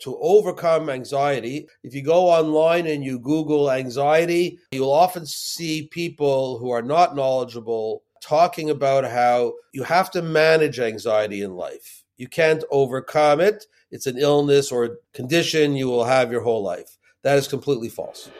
to overcome anxiety. If you go online and you Google anxiety, you'll often see people who are not knowledgeable talking about how you have to manage anxiety in life. You can't overcome it. It's an illness or condition you will have your whole life. That is completely false.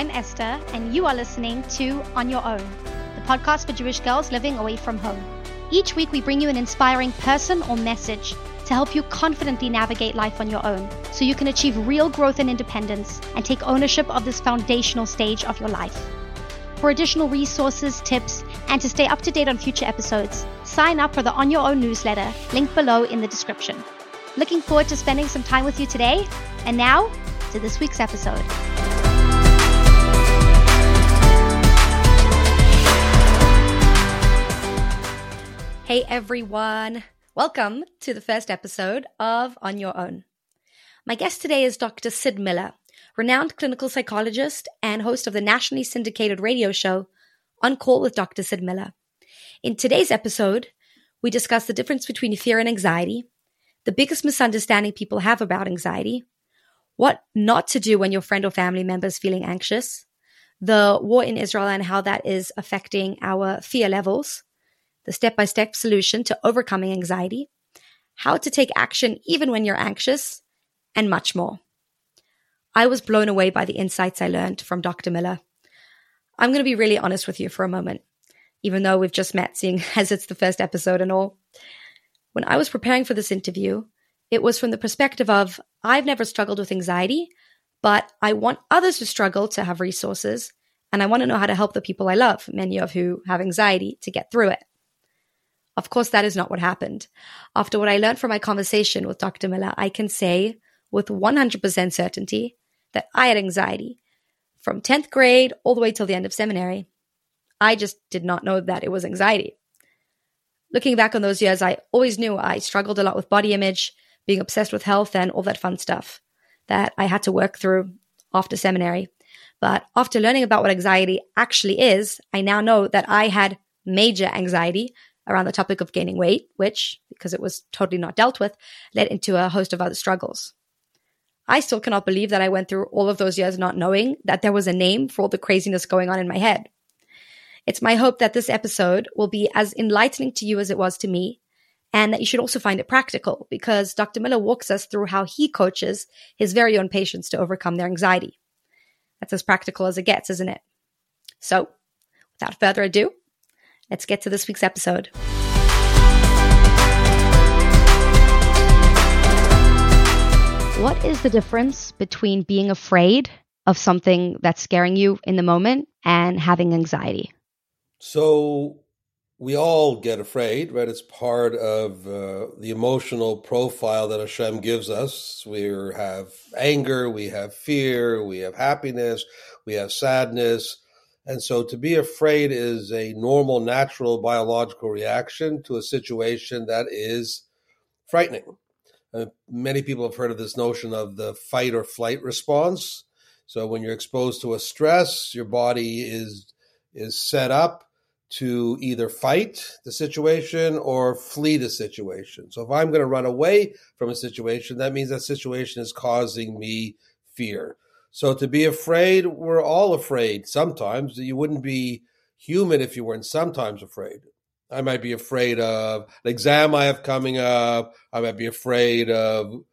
I'm Esther, and you are listening to On Your Own, the podcast for Jewish girls living away from home. Each week, we bring you an inspiring person or message to help you confidently navigate life on your own so you can achieve real growth and independence and take ownership of this foundational stage of your life. For additional resources, tips, and to stay up to date on future episodes, sign up for the On Your Own newsletter, linked below in the description. Looking forward to spending some time with you today. And now, to this week's episode. Hey everyone, welcome to the first episode of On Your Own. My guest today is Dr. Syd Miller, renowned clinical psychologist and host of the nationally syndicated radio show On Call with Dr. Syd Miller. In today's episode, we discuss the difference between fear and anxiety, the biggest misunderstanding people have about anxiety, what not to do when your friend or family member is feeling anxious, the war in Israel and how that is affecting our fear levels the step by step solution to overcoming anxiety, how to take action even when you're anxious, and much more. I was blown away by the insights I learned from Dr. Miller. I'm going to be really honest with you for a moment, even though we've just met, seeing as it's the first episode and all. When I was preparing for this interview, it was from the perspective of I've never struggled with anxiety, but I want others to struggle to have resources, and I want to know how to help the people I love, many of who have anxiety, to get through it. Of course, that is not what happened. After what I learned from my conversation with Dr. Miller, I can say with 100% certainty that I had anxiety from 10th grade all the way till the end of seminary. I just did not know that it was anxiety. Looking back on those years, I always knew I struggled a lot with body image, being obsessed with health, and all that fun stuff that I had to work through after seminary. But after learning about what anxiety actually is, I now know that I had major anxiety around the topic of gaining weight, which, because it was totally not dealt with, led into a host of other struggles. I still cannot believe that I went through all of those years not knowing that there was a name for all the craziness going on in my head. It's my hope that this episode will be as enlightening to you as it was to me, and that you should also find it practical because Dr. Miller walks us through how he coaches his very own patients to overcome their anxiety. That's as practical as it gets, isn't it? So, without further ado, Let's get to this week's episode. What is the difference between being afraid of something that's scaring you in the moment and having anxiety? So, we all get afraid, right? It's part of uh, the emotional profile that Hashem gives us. We have anger, we have fear, we have happiness, we have sadness. And so to be afraid is a normal, natural biological reaction to a situation that is frightening. Uh, many people have heard of this notion of the fight or flight response. So when you're exposed to a stress, your body is is set up to either fight the situation or flee the situation. So if I'm going to run away from a situation, that means that situation is causing me fear. So to be afraid, we're all afraid sometimes. You wouldn't be human if you weren't sometimes afraid. I might be afraid of an exam I have coming up. I might be afraid of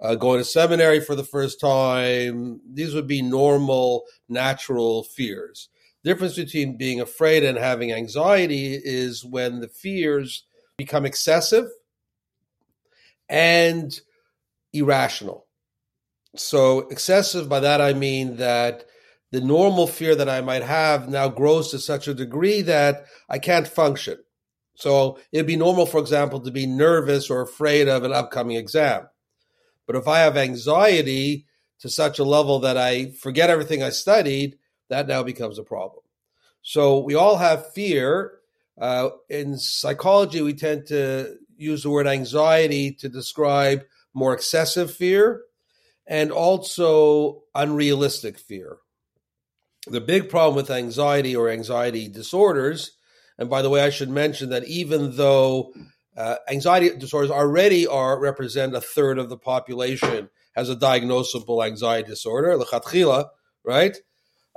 uh, going to seminary for the first time. These would be normal, natural fears. The Difference between being afraid and having anxiety is when the fears become excessive and irrational. So excessive, by that I mean that the normal fear that I might have now grows to such a degree that I can't function. So it'd be normal, for example, to be nervous or afraid of an upcoming exam. But if I have anxiety to such a level that I forget everything I studied, that now becomes a problem. So we all have fear. Uh, in psychology, we tend to use the word anxiety to describe more excessive fear and also unrealistic fear. The big problem with anxiety or anxiety disorders, and by the way, I should mention that even though uh, anxiety disorders already are represent a third of the population has a diagnosable anxiety disorder, lechatchila, right?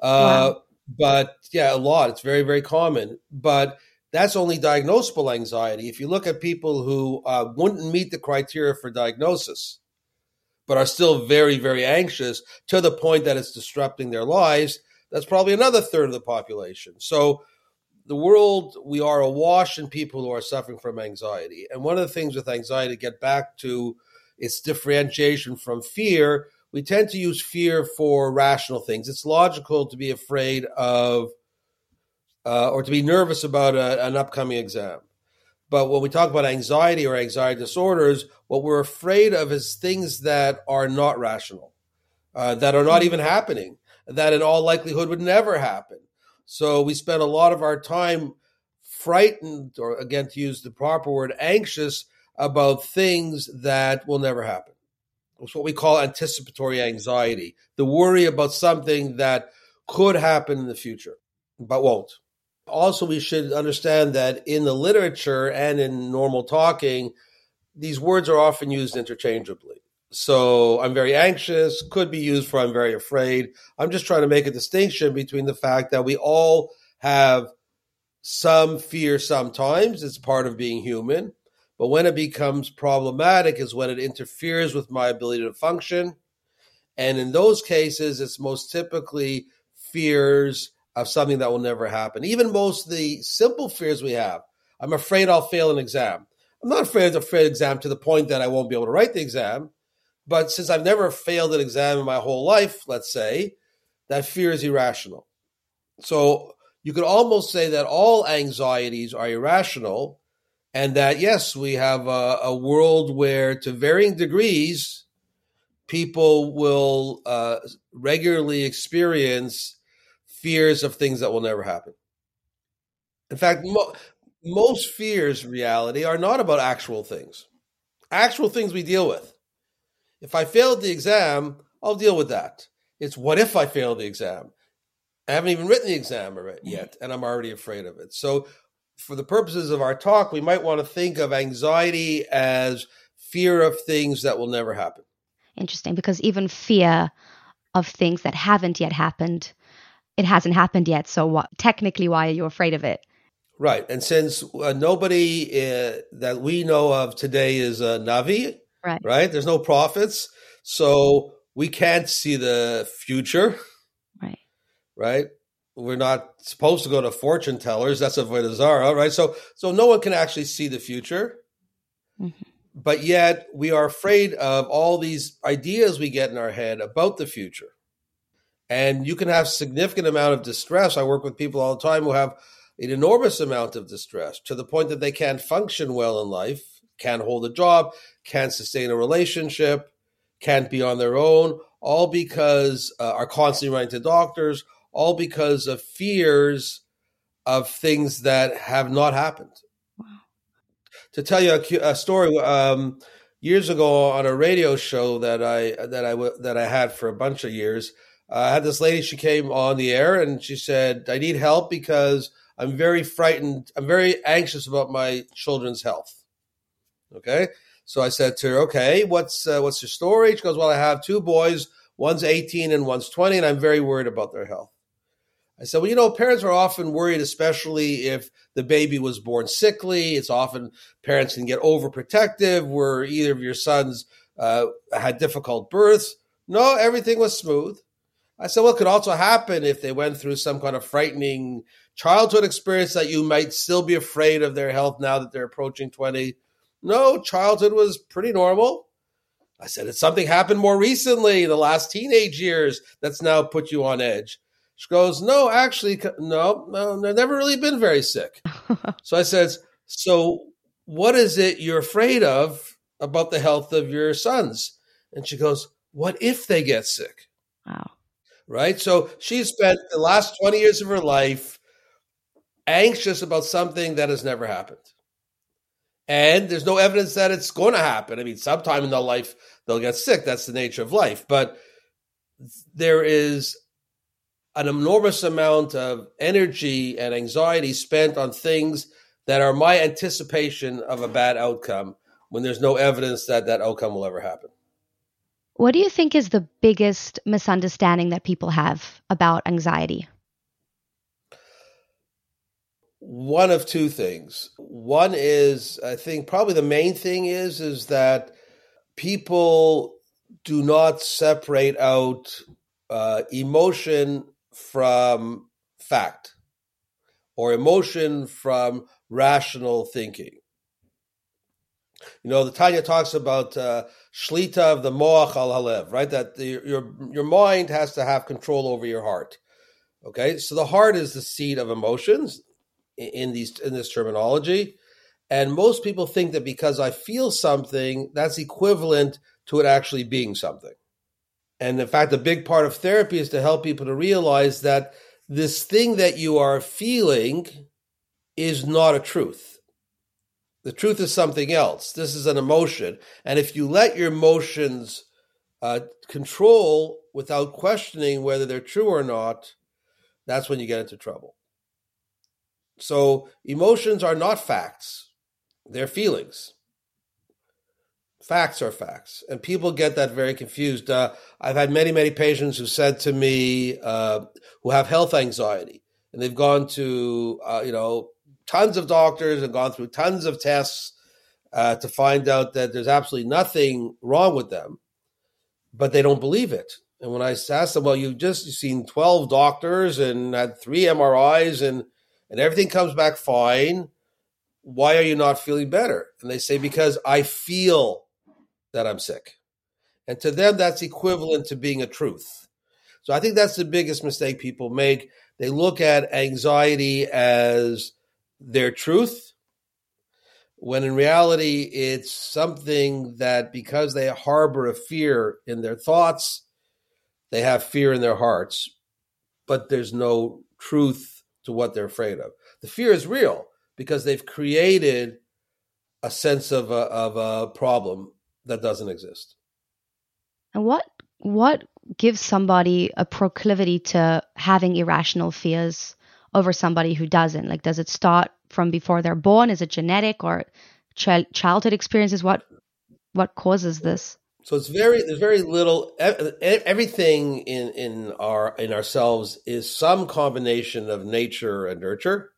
Uh, wow. But yeah, a lot. It's very, very common. But that's only diagnosable anxiety. If you look at people who uh, wouldn't meet the criteria for diagnosis, but are still very, very anxious to the point that it's disrupting their lives, that's probably another third of the population. So the world, we are awash in people who are suffering from anxiety. And one of the things with anxiety, get back to its differentiation from fear, we tend to use fear for rational things. It's logical to be afraid of uh, or to be nervous about a, an upcoming exam. But when we talk about anxiety or anxiety disorders, what we're afraid of is things that are not rational, uh, that are not even happening, that in all likelihood would never happen. So we spend a lot of our time frightened, or again, to use the proper word, anxious about things that will never happen. It's what we call anticipatory anxiety, the worry about something that could happen in the future, but won't. Also, we should understand that in the literature and in normal talking, these words are often used interchangeably. So I'm very anxious could be used for I'm very afraid. I'm just trying to make a distinction between the fact that we all have some fear sometimes, it's part of being human. But when it becomes problematic is when it interferes with my ability to function. And in those cases, it's most typically fears of something that will never happen. Even most of the simple fears we have. I'm afraid I'll fail an exam. I'm not afraid of fail exam to the point that I won't be able to write the exam. But since I've never failed an exam in my whole life, let's say, that fear is irrational. So you could almost say that all anxieties are irrational, and that yes, we have a, a world where, to varying degrees, people will uh, regularly experience fears of things that will never happen. In fact, mo- most fears, reality, are not about actual things. Actual things we deal with. If I failed the exam, I'll deal with that. It's what if I fail the exam? I haven't even written the exam yet, and I'm already afraid of it. So, for the purposes of our talk, we might want to think of anxiety as fear of things that will never happen. Interesting, because even fear of things that haven't yet happened it hasn't happened yet. So what, technically, why are you afraid of it? Right. And since uh, nobody uh, that we know of today is a Navi, right. right? There's no prophets. So we can't see the future. Right. Right. We're not supposed to go to fortune tellers. That's a Vodazara, right? So, so no one can actually see the future. Mm-hmm. But yet we are afraid of all these ideas we get in our head about the future and you can have significant amount of distress. I work with people all the time who have an enormous amount of distress to the point that they can't function well in life, can't hold a job, can't sustain a relationship, can't be on their own, all because uh, are constantly running to doctors, all because of fears of things that have not happened. Wow. To tell you a, a story, um, years ago on a radio show that I that I that I had for a bunch of years, I had this lady, she came on the air and she said, I need help because I'm very frightened. I'm very anxious about my children's health. Okay. So I said to her, okay, what's, uh, what's your story? She goes, well, I have two boys. One's 18 and one's 20, and I'm very worried about their health. I said, well, you know, parents are often worried, especially if the baby was born sickly. It's often parents can get overprotective where either of your sons uh, had difficult births. No, everything was smooth. I said, what could also happen if they went through some kind of frightening childhood experience that you might still be afraid of their health now that they're approaching 20? No, childhood was pretty normal. I said, it's something happened more recently, the last teenage years, that's now put you on edge. She goes, no, actually, no, no, they've never really been very sick. so I said, so what is it you're afraid of about the health of your sons? And she goes, what if they get sick? Wow right? So she spent the last 20 years of her life anxious about something that has never happened. And there's no evidence that it's going to happen. I mean, sometime in their life, they'll get sick. That's the nature of life. But there is an enormous amount of energy and anxiety spent on things that are my anticipation of a bad outcome when there's no evidence that that outcome will ever happen. What do you think is the biggest misunderstanding that people have about anxiety? One of two things. One is I think probably the main thing is is that people do not separate out uh, emotion from fact or emotion from rational thinking. You know, the Tanya talks about uh, shlita of the moach al halev, right? That the, your your mind has to have control over your heart. Okay, so the heart is the seat of emotions in these in this terminology, and most people think that because I feel something, that's equivalent to it actually being something. And in fact, a big part of therapy is to help people to realize that this thing that you are feeling is not a truth. The truth is something else. This is an emotion. And if you let your emotions uh, control without questioning whether they're true or not, that's when you get into trouble. So emotions are not facts, they're feelings facts are facts, and people get that very confused. Uh, I've had many, many patients who said to me uh, who have health anxiety, and they've gone to uh, you know tons of doctors and gone through tons of tests uh, to find out that there's absolutely nothing wrong with them, but they don't believe it. And when I asked them, well, you've just seen 12 doctors and had three MRIs and and everything comes back fine. Why are you not feeling better? And they say, because I feel that I'm sick. And to them, that's equivalent to being a truth. So I think that's the biggest mistake people make. They look at anxiety as their truth, when in reality, it's something that because they harbor a fear in their thoughts, they have fear in their hearts, but there's no truth to what they're afraid of. The fear is real because they've created a sense of a, of a problem that doesn't exist. And what what gives somebody a proclivity to having irrational fears over somebody who doesn't? Like, does it start from before they're born? Is it genetic or ch- childhood experiences? What what causes this? So it's very there's very little everything in in our in ourselves is some combination of nature and nurture,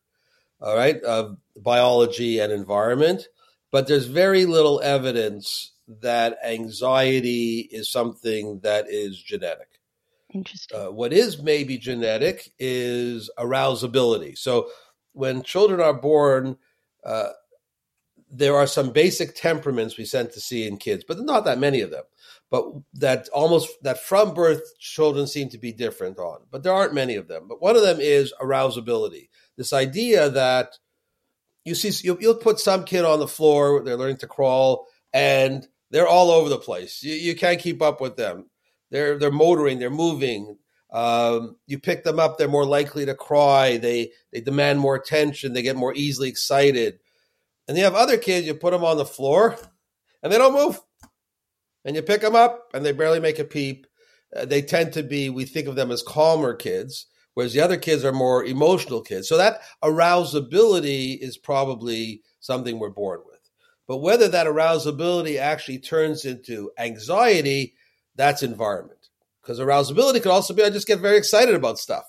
all right, of biology and environment, but there's very little evidence that anxiety is something that is genetic. Interesting. Uh, what is maybe genetic is arousability. So when children are born, uh, there are some basic temperaments we tend to see in kids, but not that many of them. But that almost that from birth, children seem to be different on, but there aren't many of them. But one of them is arousability. This idea that you see, you'll, you'll put some kid on the floor, they're learning to crawl, and they're all over the place. You, you can't keep up with them. They're they're motoring, they're moving. Um, you pick them up, they're more likely to cry. They they demand more attention. They get more easily excited. And you have other kids. You put them on the floor, and they don't move. And you pick them up, and they barely make a peep. Uh, they tend to be. We think of them as calmer kids, whereas the other kids are more emotional kids. So that arousability is probably something we're born with. But whether that arousability actually turns into anxiety, that's environment. Because arousability could also be I just get very excited about stuff,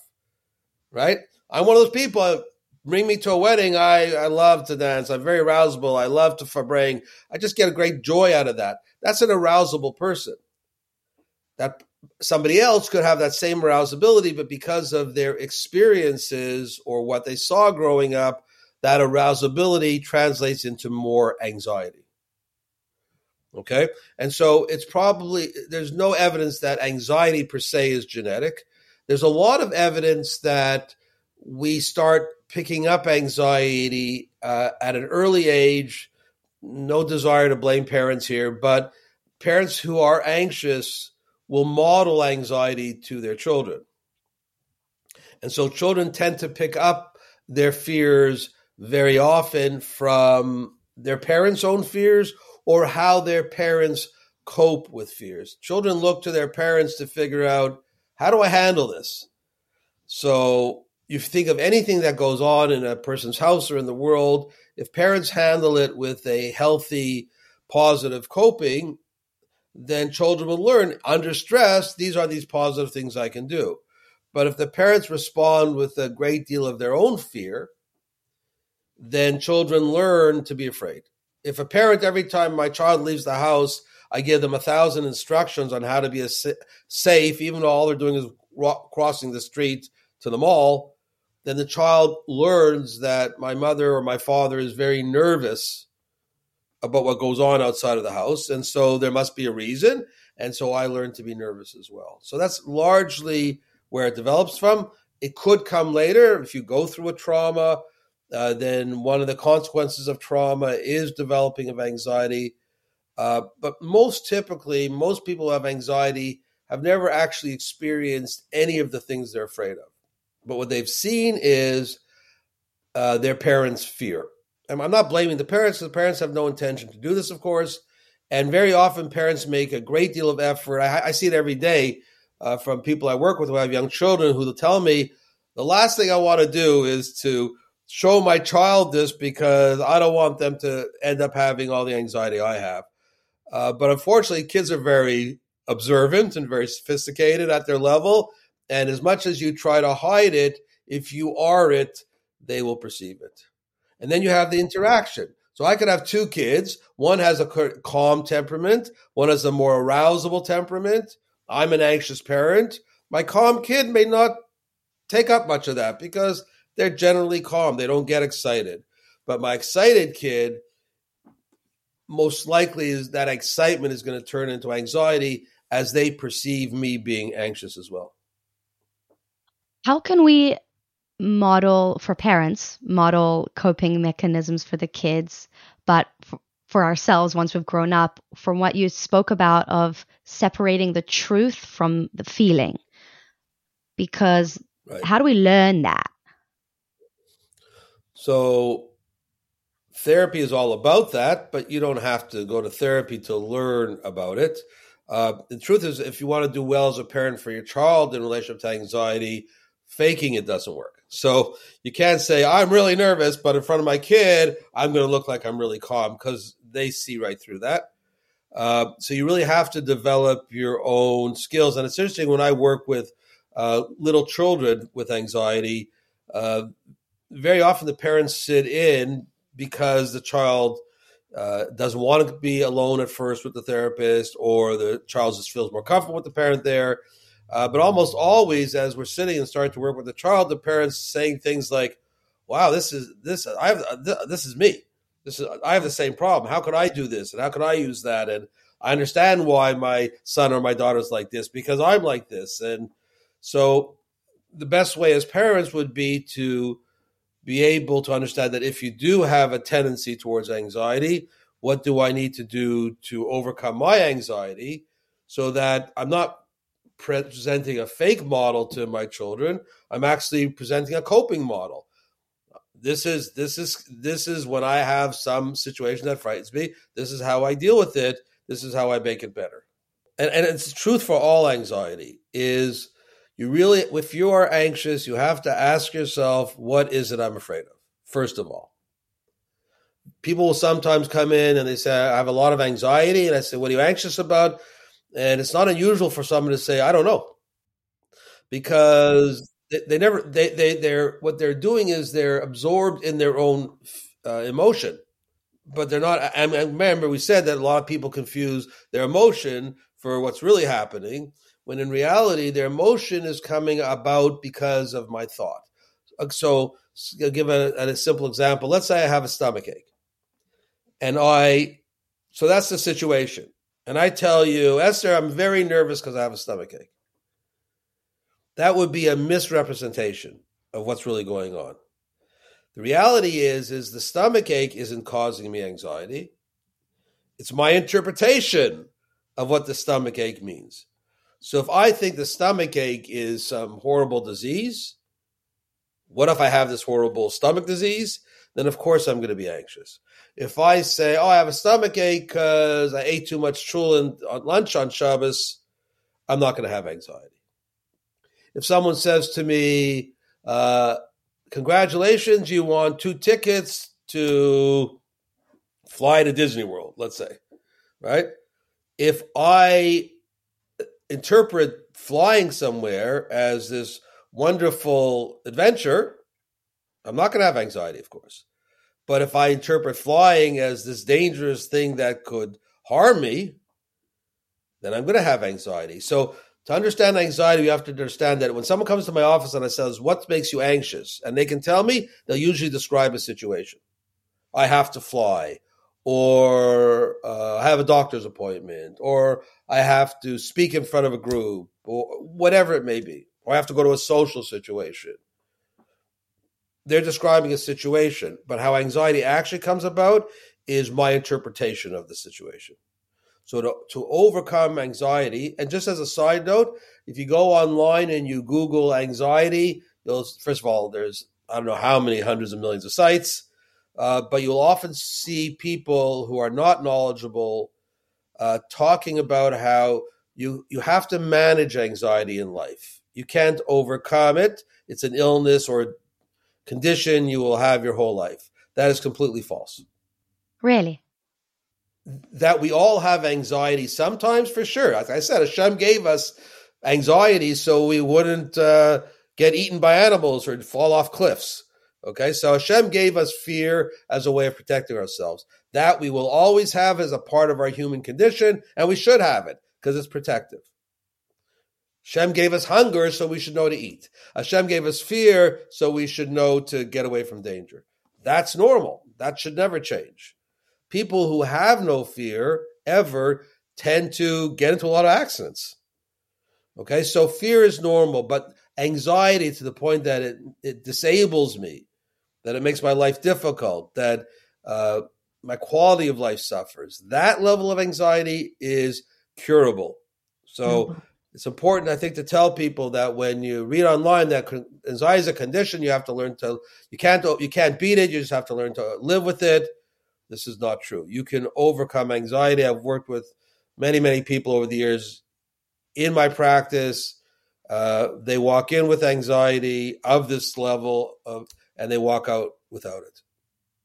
right? I'm one of those people. Bring me to a wedding. I, I love to dance. I'm very arousable. I love to farbring. I just get a great joy out of that. That's an arousable person. That somebody else could have that same arousability, but because of their experiences or what they saw growing up, that arousability translates into more anxiety. Okay. And so it's probably, there's no evidence that anxiety per se is genetic. There's a lot of evidence that we start picking up anxiety uh, at an early age. No desire to blame parents here, but parents who are anxious will model anxiety to their children. And so children tend to pick up their fears very often from their parents' own fears or how their parents cope with fears. Children look to their parents to figure out how do I handle this? So if you think of anything that goes on in a person's house or in the world, if parents handle it with a healthy, positive coping, then children will learn under stress, these are these positive things I can do. But if the parents respond with a great deal of their own fear, then children learn to be afraid. If a parent, every time my child leaves the house, I give them a thousand instructions on how to be a safe, even though all they're doing is crossing the street to the mall, then the child learns that my mother or my father is very nervous about what goes on outside of the house. And so there must be a reason. And so I learned to be nervous as well. So that's largely where it develops from. It could come later if you go through a trauma. Uh, then one of the consequences of trauma is developing of anxiety. Uh, but most typically, most people who have anxiety have never actually experienced any of the things they're afraid of. But what they've seen is uh, their parents' fear. And I'm not blaming the parents, the parents have no intention to do this, of course. And very often, parents make a great deal of effort. I, I see it every day uh, from people I work with who have young children who will tell me the last thing I want to do is to show my child this because I don't want them to end up having all the anxiety I have. Uh, but unfortunately, kids are very observant and very sophisticated at their level. And as much as you try to hide it, if you are it, they will perceive it. And then you have the interaction. So I could have two kids. One has a calm temperament, one has a more arousable temperament. I'm an anxious parent. My calm kid may not take up much of that because they're generally calm. They don't get excited. But my excited kid, most likely is that excitement is going to turn into anxiety as they perceive me being anxious as well. How can we model for parents, model coping mechanisms for the kids, but for, for ourselves once we've grown up, from what you spoke about of separating the truth from the feeling? Because right. how do we learn that? So therapy is all about that, but you don't have to go to therapy to learn about it. Uh, the truth is, if you want to do well as a parent for your child in relationship to anxiety, faking it doesn't work. So you can't say, I'm really nervous, but in front of my kid, I'm going to look like I'm really calm because they see right through that. Uh, so you really have to develop your own skills. And it's interesting when I work with uh, little children with anxiety, uh, very often the parents sit in because the child uh, doesn't want to be alone at first with the therapist, or the child just feels more comfortable with the parent there. Uh, but almost always, as we're sitting and starting to work with the child, the parents saying things like, "Wow, this is this I have this is me. This is I have the same problem. How could I do this? And how could I use that? And I understand why my son or my daughter's like this because I'm like this. And so, the best way as parents would be to be able to understand that if you do have a tendency towards anxiety, what do I need to do to overcome my anxiety so that I'm not presenting a fake model to my children, I'm actually presenting a coping model. This is this is this is when I have some situation that frightens me. This is how I deal with it. This is how I make it better. And and it's truth for all anxiety is you really, if you are anxious, you have to ask yourself, what is it I'm afraid of? First of all, people will sometimes come in and they say, I have a lot of anxiety. And I say, what are you anxious about? And it's not unusual for someone to say, I don't know. Because they, they never, they, they, they're, what they're doing is they're absorbed in their own uh, emotion. But they're not, I, I remember we said that a lot of people confuse their emotion for what's really happening when in reality their emotion is coming about because of my thought. Uh, so, I'll give a, a simple example. Let's say I have a stomach ache, and I, so that's the situation, and I tell you, Esther, I'm very nervous because I have a stomach ache. That would be a misrepresentation of what's really going on. The reality is, is the stomach ache isn't causing me anxiety. It's my interpretation of what the stomach ache means. So if I think the stomach ache is some horrible disease, what if I have this horrible stomach disease? Then of course I'm going to be anxious. If I say, "Oh, I have a stomach ache because I ate too much cholent on lunch on Shabbos," I'm not going to have anxiety. if someone says to me, uh, Congratulations, you won two tickets to fly to Disney World, let's say, right? If I interpret flying somewhere as this wonderful adventure, I'm not going to have anxiety, of course. But if I interpret flying as this dangerous thing that could harm me, then I'm going to have anxiety. So to understand anxiety, you have to understand that when someone comes to my office and I says, "What makes you anxious?" and they can tell me, they'll usually describe a situation. I have to fly, or uh, I have a doctor's appointment, or I have to speak in front of a group, or whatever it may be, or I have to go to a social situation. They're describing a situation, but how anxiety actually comes about is my interpretation of the situation. So to, to overcome anxiety, and just as a side note, if you go online and you Google anxiety, first of all, there's I don't know how many hundreds of millions of sites, uh, but you'll often see people who are not knowledgeable uh, talking about how you you have to manage anxiety in life. You can't overcome it. It's an illness or condition you will have your whole life. That is completely false. Really? that we all have anxiety sometimes for sure. Like I said, Hashem gave us anxiety so we wouldn't uh, get eaten by animals or fall off cliffs. Okay, so Hashem gave us fear as a way of protecting ourselves. That we will always have as a part of our human condition, and we should have it because it's protective. Hashem gave us hunger, so we should know to eat. Hashem gave us fear, so we should know to get away from danger. That's normal. That should never change people who have no fear ever tend to get into a lot of accidents. Okay, so fear is normal, but anxiety to the point that it, it disables me, that it makes my life difficult, that uh, my quality of life suffers. That level of anxiety is curable. So mm-hmm. it's important, I think, to tell people that when you read online that anxiety is a condition, you have to learn to you can't you can't beat it. You just have to learn to live with it this is not true. You can overcome anxiety. I've worked with many, many people over the years in my practice. Uh, they walk in with anxiety of this level of, and they walk out without it.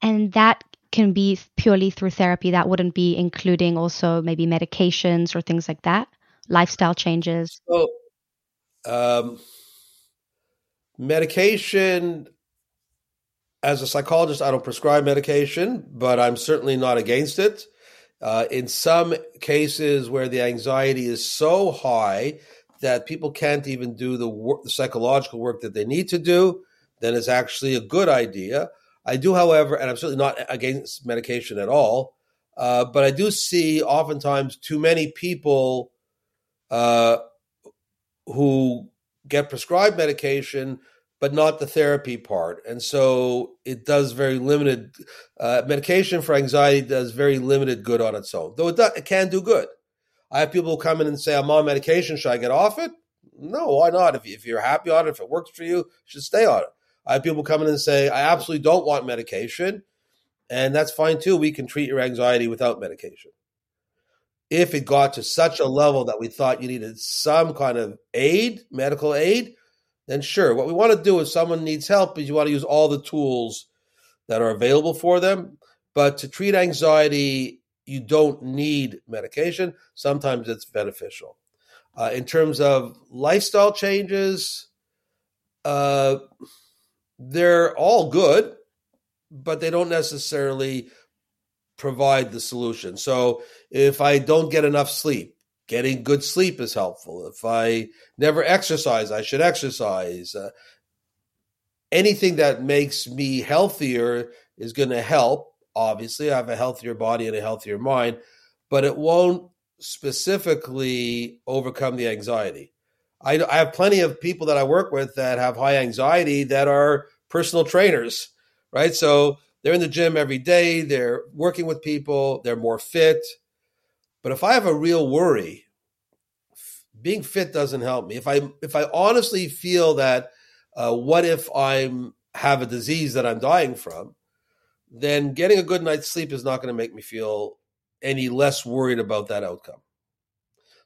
And that can be purely through therapy. That wouldn't be including also maybe medications or things like that, lifestyle changes. So, um, medication as a psychologist, I don't prescribe medication, but I'm certainly not against it. Uh, in some cases where the anxiety is so high that people can't even do the, work, the psychological work that they need to do, then it's actually a good idea. I do, however, and I'm certainly not against medication at all, uh, but I do see oftentimes too many people uh, who get prescribed medication but not the therapy part. And so it does very limited uh, medication for anxiety does very limited good on its own, though it, it can do good. I have people come in and say, "I'm on medication. Should I get off it?" No, why not? If, if you're happy on it, if it works for you, you should stay on it. I have people come in and say, "I absolutely don't want medication," and that's fine too. We can treat your anxiety without medication. If it got to such a level that we thought you needed some kind of aid, medical aid, then sure. What we want to do if someone needs help is you want to use all the tools that are available for them. But to treat anxiety, you don't need medication. Sometimes it's beneficial. Uh, in terms of lifestyle changes, uh, they're all good, but they don't necessarily provide the solution. So if I don't get enough sleep, Getting good sleep is helpful. If I never exercise, I should exercise. Uh, anything that makes me healthier is going to help. Obviously, I have a healthier body and a healthier mind, but it won't specifically overcome the anxiety. I, I have plenty of people that I work with that have high anxiety that are personal trainers, right? So they're in the gym every day, they're working with people, they're more fit, but if I have a real worry, being fit doesn't help me. If I if I honestly feel that uh, what if I'm have a disease that I'm dying from, then getting a good night's sleep is not going to make me feel any less worried about that outcome.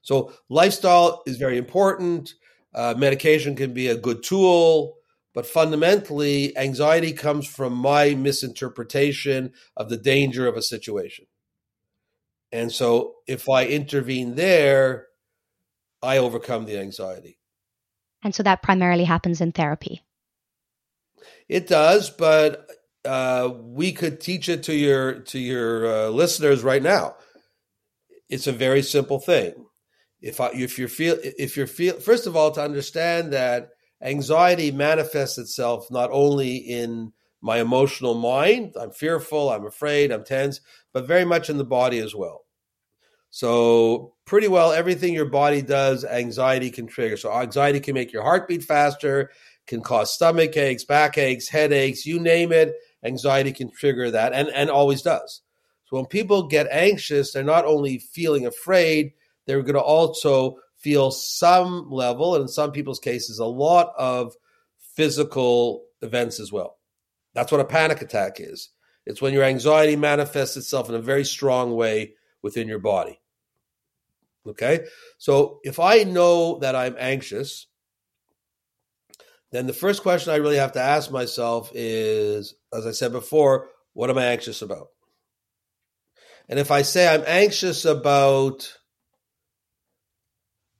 So lifestyle is very important. Uh, medication can be a good tool, but fundamentally, anxiety comes from my misinterpretation of the danger of a situation. And so if I intervene there, I overcome the anxiety. And so that primarily happens in therapy. It does, but uh, we could teach it to your to your uh, listeners right now. It's a very simple thing. If I, if you feel if you're feel first of all to understand that anxiety manifests itself not only in my emotional mind, I'm fearful, I'm afraid, I'm tense, but very much in the body as well. So pretty well everything your body does, anxiety can trigger. So anxiety can make your heart beat faster, can cause stomach aches, backaches, headaches, you name it. Anxiety can trigger that and, and always does. So when people get anxious, they're not only feeling afraid, they're going to also feel some level, and in some people's cases, a lot of physical events as well. That's what a panic attack is. It's when your anxiety manifests itself in a very strong way within your body. Okay? So if I know that I'm anxious, then the first question I really have to ask myself is, as I said before, what am I anxious about? And if I say I'm anxious about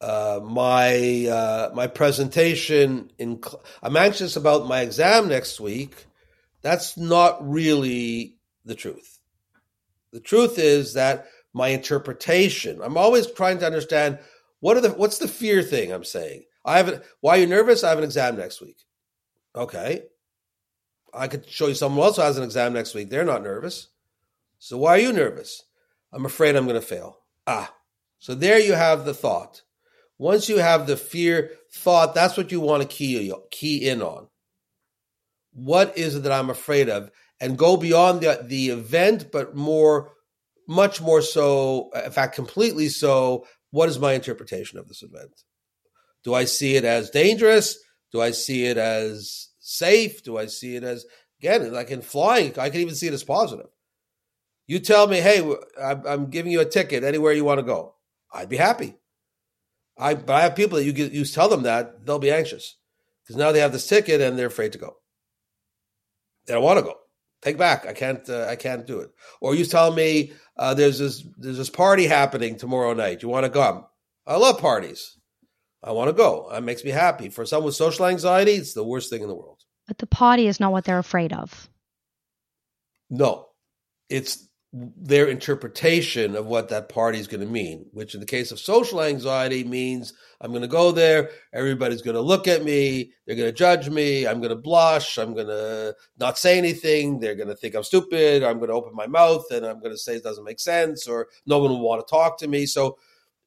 uh, my uh, my presentation in, cl- I'm anxious about my exam next week. That's not really the truth. The truth is that my interpretation. I'm always trying to understand what are the what's the fear thing I'm saying. I have why are you nervous? I have an exam next week. Okay. I could show you someone else who has an exam next week. They're not nervous. So why are you nervous? I'm afraid I'm going to fail. Ah. So there you have the thought. Once you have the fear thought, that's what you want to key key in on. What is it that I'm afraid of? And go beyond the the event, but more much more so, in fact, completely so, what is my interpretation of this event? Do I see it as dangerous? Do I see it as safe? Do I see it as, again, like in flying, I can even see it as positive. You tell me, hey, I'm giving you a ticket anywhere you want to go. I'd be happy. I, but I have people that you, get, you tell them that, they'll be anxious because now they have this ticket and they're afraid to go. They don't want to go. Take back. I can't. Uh, I can't do it. Or you tell me uh, there's this there's this party happening tomorrow night. You want to come? I love parties. I want to go. It makes me happy. For someone with social anxiety, it's the worst thing in the world. But the party is not what they're afraid of. No, it's their interpretation of what that party is going to mean, which in the case of social anxiety means I'm going to go there, everybody's going to look at me, they're going to judge me, I'm going to blush, I'm going to not say anything, they're going to think I'm stupid, I'm going to open my mouth and I'm going to say it doesn't make sense, or no one will want to talk to me. So,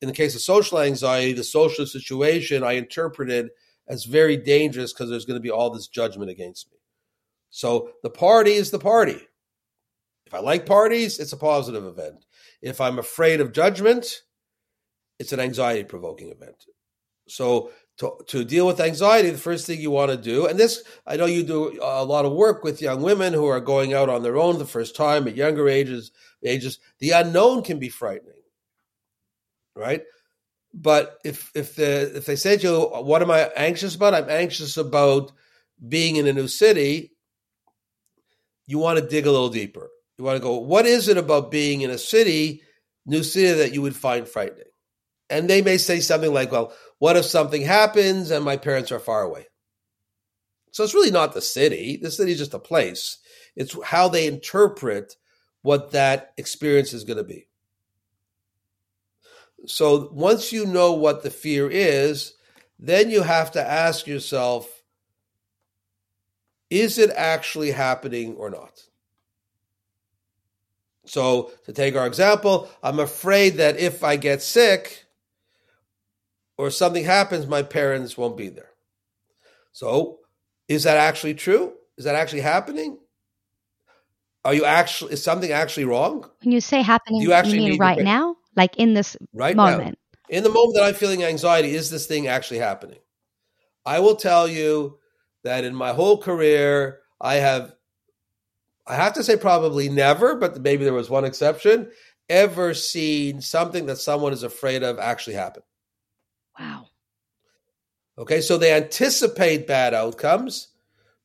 in the case of social anxiety, the social situation I interpreted as very dangerous because there's going to be all this judgment against me. So, the party is the party I like parties, it's a positive event. If I'm afraid of judgment, it's an anxiety provoking event. So to, to deal with anxiety, the first thing you want to do, and this, I know you do a lot of work with young women who are going out on their own the first time at younger ages, ages, the unknown can be frightening, right? But if, if the, if they say to you, what am I anxious about? I'm anxious about being in a new city. You want to dig a little deeper. You want to go, what is it about being in a city, new city, that you would find frightening? And they may say something like, well, what if something happens and my parents are far away? So it's really not the city. The city is just a place. It's how they interpret what that experience is going to be. So once you know what the fear is, then you have to ask yourself, is it actually happening or not? So, to take our example, I'm afraid that if I get sick or something happens, my parents won't be there. So, is that actually true? Is that actually happening? Are you actually, is something actually wrong? When you say happening, Do you, actually you mean right now? Like in this right moment? Now. In the moment that I'm feeling anxiety, is this thing actually happening? I will tell you that in my whole career, I have I have to say probably never, but maybe there was one exception, ever seen something that someone is afraid of actually happen. Wow. Okay, so they anticipate bad outcomes,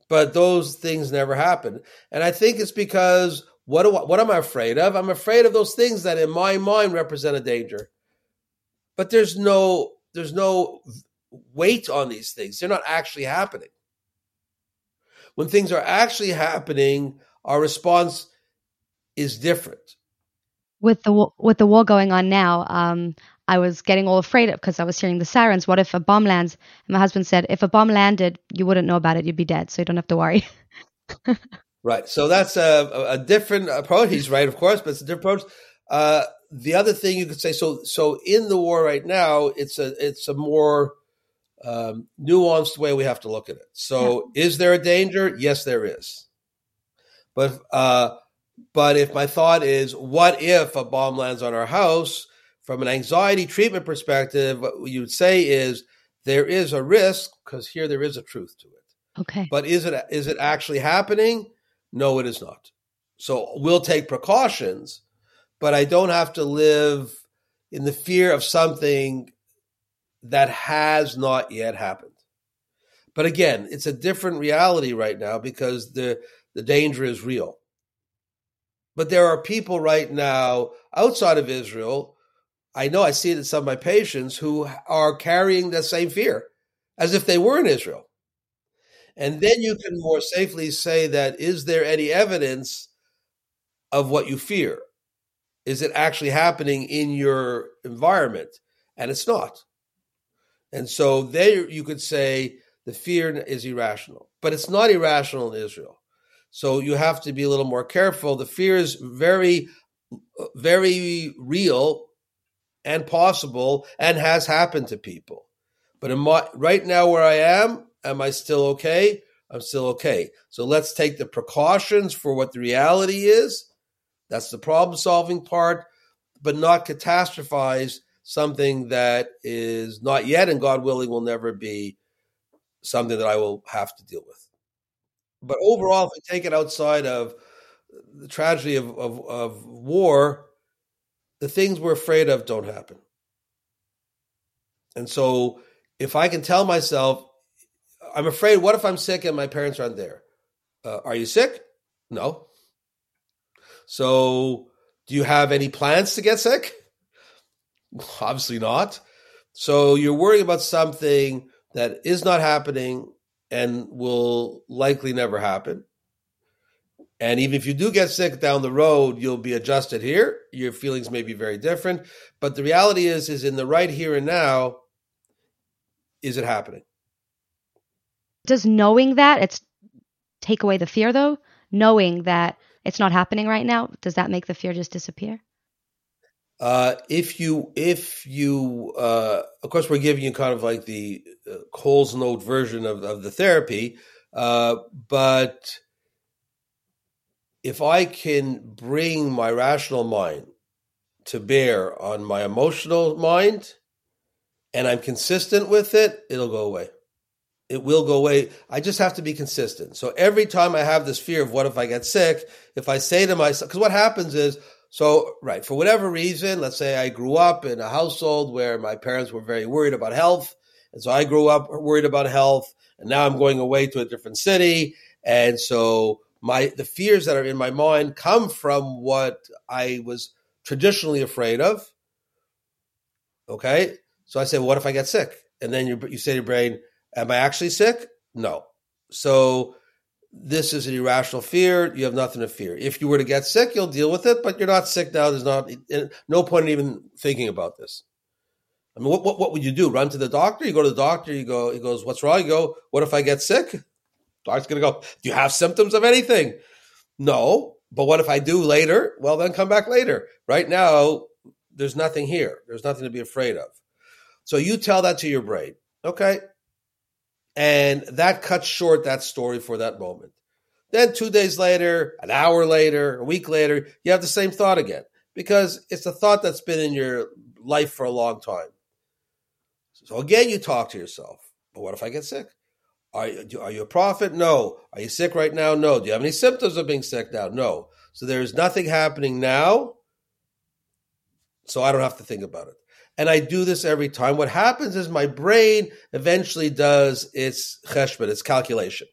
but those things never happen. And I think it's because what do I, what am I afraid of? I'm afraid of those things that in my mind represent a danger. But there's no there's no weight on these things. They're not actually happening. When things are actually happening, our response is different. With the with the war going on now, um, I was getting all afraid of because I was hearing the sirens. What if a bomb lands? And my husband said, if a bomb landed, you wouldn't know about it. You'd be dead. So you don't have to worry. right. So that's a, a different approach. He's right, of course, but it's a different approach. Uh, the other thing you could say, so so in the war right now, it's a it's a more um, nuanced way we have to look at it. So, yeah. is there a danger? Yes, there is. But uh, but if my thought is, what if a bomb lands on our house? From an anxiety treatment perspective, what you would say is there is a risk because here there is a truth to it. Okay. But is it is it actually happening? No, it is not. So we'll take precautions, but I don't have to live in the fear of something that has not yet happened. But again, it's a different reality right now because the the danger is real. But there are people right now outside of Israel I know I see it in some of my patients who are carrying the same fear as if they were in Israel. And then you can more safely say that is there any evidence of what you fear? Is it actually happening in your environment? And it's not. And so there you could say the fear is irrational, but it's not irrational in Israel. So you have to be a little more careful. The fear is very, very real and possible and has happened to people. But my, right now, where I am, am I still okay? I'm still okay. So let's take the precautions for what the reality is. That's the problem solving part, but not catastrophize something that is not yet and God willing will never be something that I will have to deal with. But overall, if we take it outside of the tragedy of, of, of war, the things we're afraid of don't happen. And so if I can tell myself, I'm afraid, what if I'm sick and my parents aren't there? Uh, are you sick? No. So do you have any plans to get sick? Obviously not. So you're worrying about something that is not happening and will likely never happen. And even if you do get sick down the road, you'll be adjusted here. Your feelings may be very different. But the reality is, is in the right here and now, is it happening? Does knowing that it's take away the fear though? Knowing that it's not happening right now, does that make the fear just disappear? Uh, if you, if you, uh, of course, we're giving you kind of like the uh, Coles note version of, of the therapy, uh, but if I can bring my rational mind to bear on my emotional mind and I'm consistent with it, it'll go away. It will go away. I just have to be consistent. So every time I have this fear of what if I get sick, if I say to myself, because what happens is, so, right, for whatever reason, let's say I grew up in a household where my parents were very worried about health. And so I grew up worried about health. And now I'm going away to a different city. And so my the fears that are in my mind come from what I was traditionally afraid of. Okay, so I say, well, what if I get sick? And then you you say to your brain, am I actually sick? No. So this is an irrational fear. You have nothing to fear. If you were to get sick, you'll deal with it, but you're not sick now. There's not eh, no point in even thinking about this. I mean, what, what, what would you do? Run to the doctor? You go to the doctor. You go. He goes, "What's wrong?" You go, "What if I get sick?" Doctor's to go, Do you have symptoms of anything? No. But what if I do later? Well, then come back later. Right now, there's nothing here. There's nothing to be afraid of. So you tell that to your brain. Okay. And that cuts short that story for that moment. Then two days later, an hour later, a week later, you have the same thought again because it's a thought that's been in your life for a long time. So again, you talk to yourself. But what if I get sick? Are, are you a prophet? No. Are you sick right now? No. Do you have any symptoms of being sick now? No. So there's nothing happening now. So I don't have to think about it. And I do this every time, what happens is my brain eventually does its cheshbon, its calculation.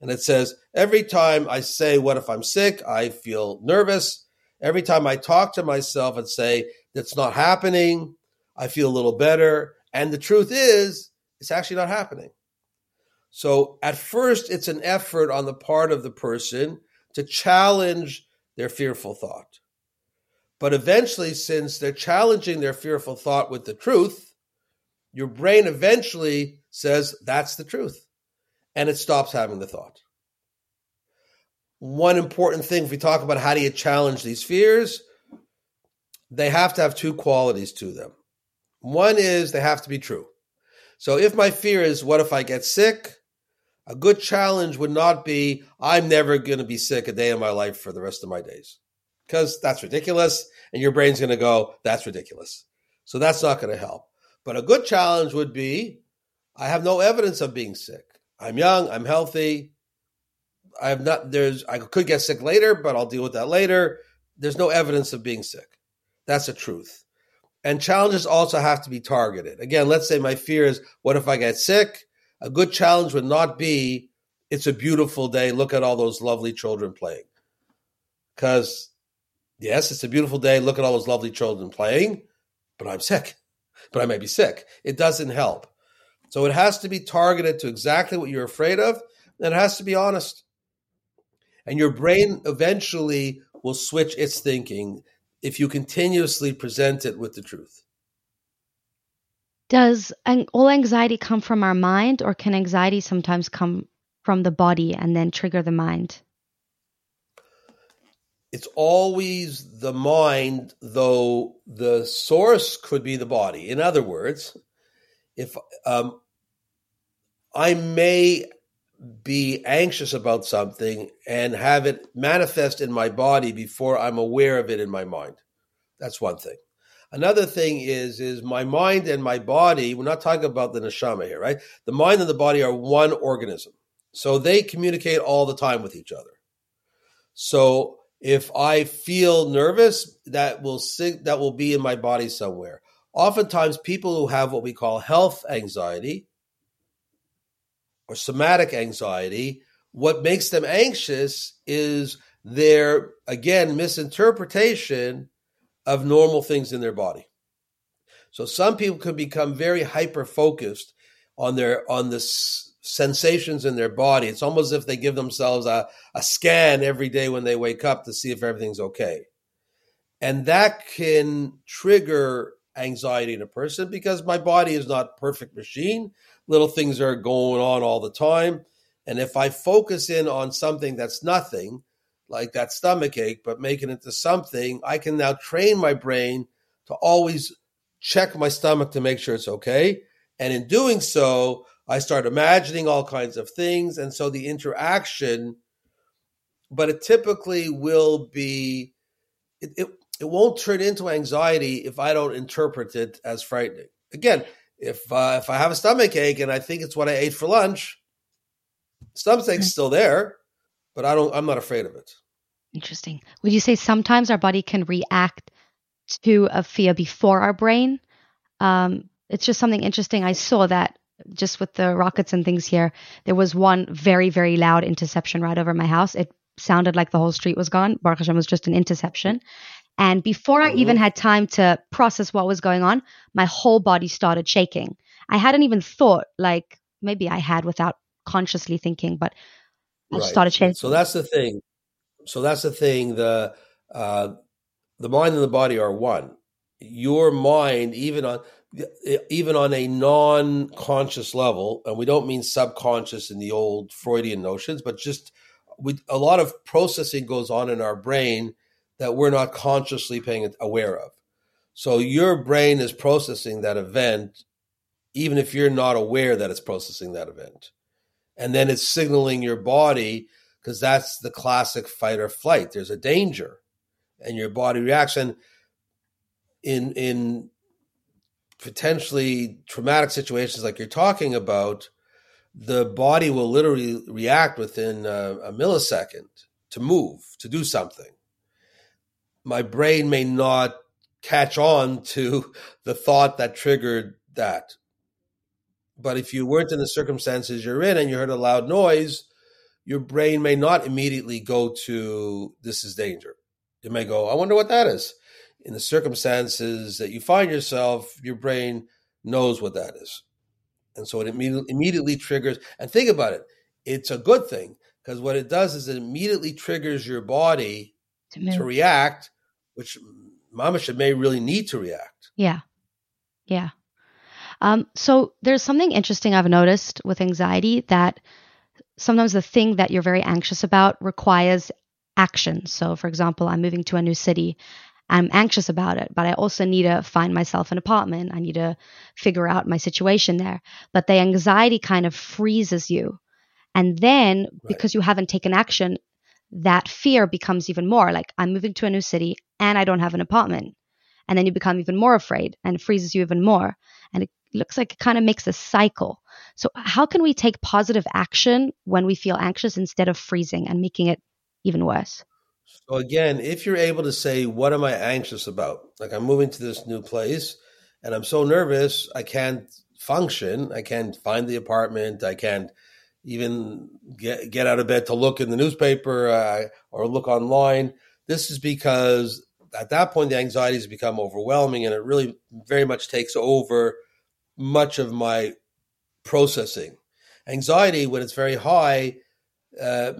And it says, every time I say, What if I'm sick? I feel nervous. Every time I talk to myself and say, That's not happening, I feel a little better. And the truth is, it's actually not happening. So at first, it's an effort on the part of the person to challenge their fearful thought. But eventually, since they're challenging their fearful thought with the truth, your brain eventually says, That's the truth. And it stops having the thought. One important thing, if we talk about how do you challenge these fears, they have to have two qualities to them. One is they have to be true. So if my fear is, what if I get sick? A good challenge would not be, I'm never going to be sick a day in my life for the rest of my days. Because that's ridiculous. And your brain's going to go, that's ridiculous. So that's not going to help. But a good challenge would be, I have no evidence of being sick. I'm young, I'm healthy. I have not, there's, I could get sick later, but I'll deal with that later. There's no evidence of being sick. That's the truth. And challenges also have to be targeted. Again, let's say my fear is, what if I get sick? A good challenge would not be, it's a beautiful day. Look at all those lovely children playing. Because, yes, it's a beautiful day. Look at all those lovely children playing, but I'm sick. But I may be sick. It doesn't help. So it has to be targeted to exactly what you're afraid of, and it has to be honest. And your brain eventually will switch its thinking if you continuously present it with the truth. Does all anxiety come from our mind, or can anxiety sometimes come from the body and then trigger the mind? It's always the mind, though the source could be the body. In other words, if um, I may be anxious about something and have it manifest in my body before I'm aware of it in my mind. That's one thing. Another thing is is my mind and my body. We're not talking about the neshama here, right? The mind and the body are one organism, so they communicate all the time with each other. So if I feel nervous, that will sig- that will be in my body somewhere. Oftentimes, people who have what we call health anxiety or somatic anxiety, what makes them anxious is their, again, misinterpretation of normal things in their body. So some people can become very hyper focused on their on the s- sensations in their body. It's almost as if they give themselves a, a scan every day when they wake up to see if everything's okay. And that can trigger anxiety in a person because my body is not perfect machine little things are going on all the time. And if I focus in on something that's nothing, like that stomach ache, but making it to something, I can now train my brain to always check my stomach to make sure it's okay. And in doing so, I start imagining all kinds of things. And so the interaction, but it typically will be, it, it, it won't turn into anxiety if I don't interpret it as frightening. Again, if uh, if I have a stomach ache and I think it's what I ate for lunch, stomach ache's still there, but I don't. I'm not afraid of it. Interesting. Would you say sometimes our body can react to a fear before our brain? Um, it's just something interesting. I saw that just with the rockets and things here. There was one very very loud interception right over my house. It sounded like the whole street was gone. Baruch Hashem was just an interception. And before I even mm-hmm. had time to process what was going on, my whole body started shaking. I hadn't even thought, like maybe I had without consciously thinking, but I right. started shaking. So that's the thing. So that's the thing. The uh, the mind and the body are one. Your mind, even on even on a non-conscious level, and we don't mean subconscious in the old Freudian notions, but just we, a lot of processing goes on in our brain that we're not consciously paying aware of. So your brain is processing that event, even if you're not aware that it's processing that event. And then it's signaling your body because that's the classic fight or flight. There's a danger, and your body reacts. And in in potentially traumatic situations like you're talking about, the body will literally react within a, a millisecond to move, to do something my brain may not catch on to the thought that triggered that. But if you weren't in the circumstances you're in and you heard a loud noise, your brain may not immediately go to this is danger. It may go, I wonder what that is. In the circumstances that you find yourself, your brain knows what that is. And so it immediately, immediately triggers. And think about it it's a good thing because what it does is it immediately triggers your body to, to react, which Mamash may really need to react. Yeah. Yeah. Um, so there's something interesting I've noticed with anxiety that sometimes the thing that you're very anxious about requires action. So, for example, I'm moving to a new city. I'm anxious about it, but I also need to find myself an apartment. I need to figure out my situation there. But the anxiety kind of freezes you. And then right. because you haven't taken action, that fear becomes even more like I'm moving to a new city and I don't have an apartment. And then you become even more afraid and it freezes you even more. And it looks like it kind of makes a cycle. So, how can we take positive action when we feel anxious instead of freezing and making it even worse? So, again, if you're able to say, What am I anxious about? Like, I'm moving to this new place and I'm so nervous, I can't function. I can't find the apartment. I can't even get get out of bed to look in the newspaper uh, or look online. This is because at that point the anxiety has become overwhelming, and it really very much takes over much of my processing. Anxiety, when it's very high, uh,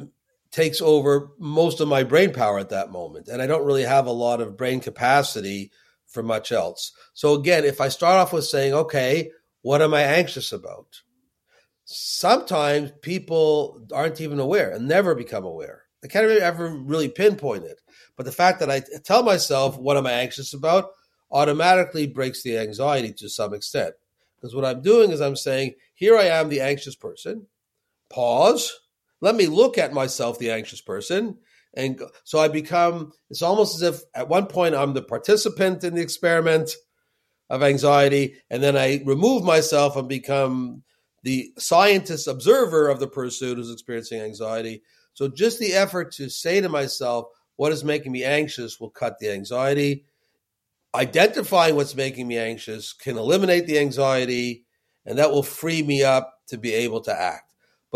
takes over most of my brain power at that moment, and I don't really have a lot of brain capacity for much else. So again, if I start off with saying, "Okay, what am I anxious about?" sometimes people aren't even aware and never become aware. I can't ever really pinpoint it. But the fact that I tell myself what am I anxious about automatically breaks the anxiety to some extent. Because what I'm doing is I'm saying, here I am, the anxious person. Pause. Let me look at myself, the anxious person. And so I become, it's almost as if at one point I'm the participant in the experiment of anxiety. And then I remove myself and become the scientist observer of the person who's experiencing anxiety. So just the effort to say to myself, what is making me anxious will cut the anxiety. Identifying what's making me anxious can eliminate the anxiety, and that will free me up to be able to act.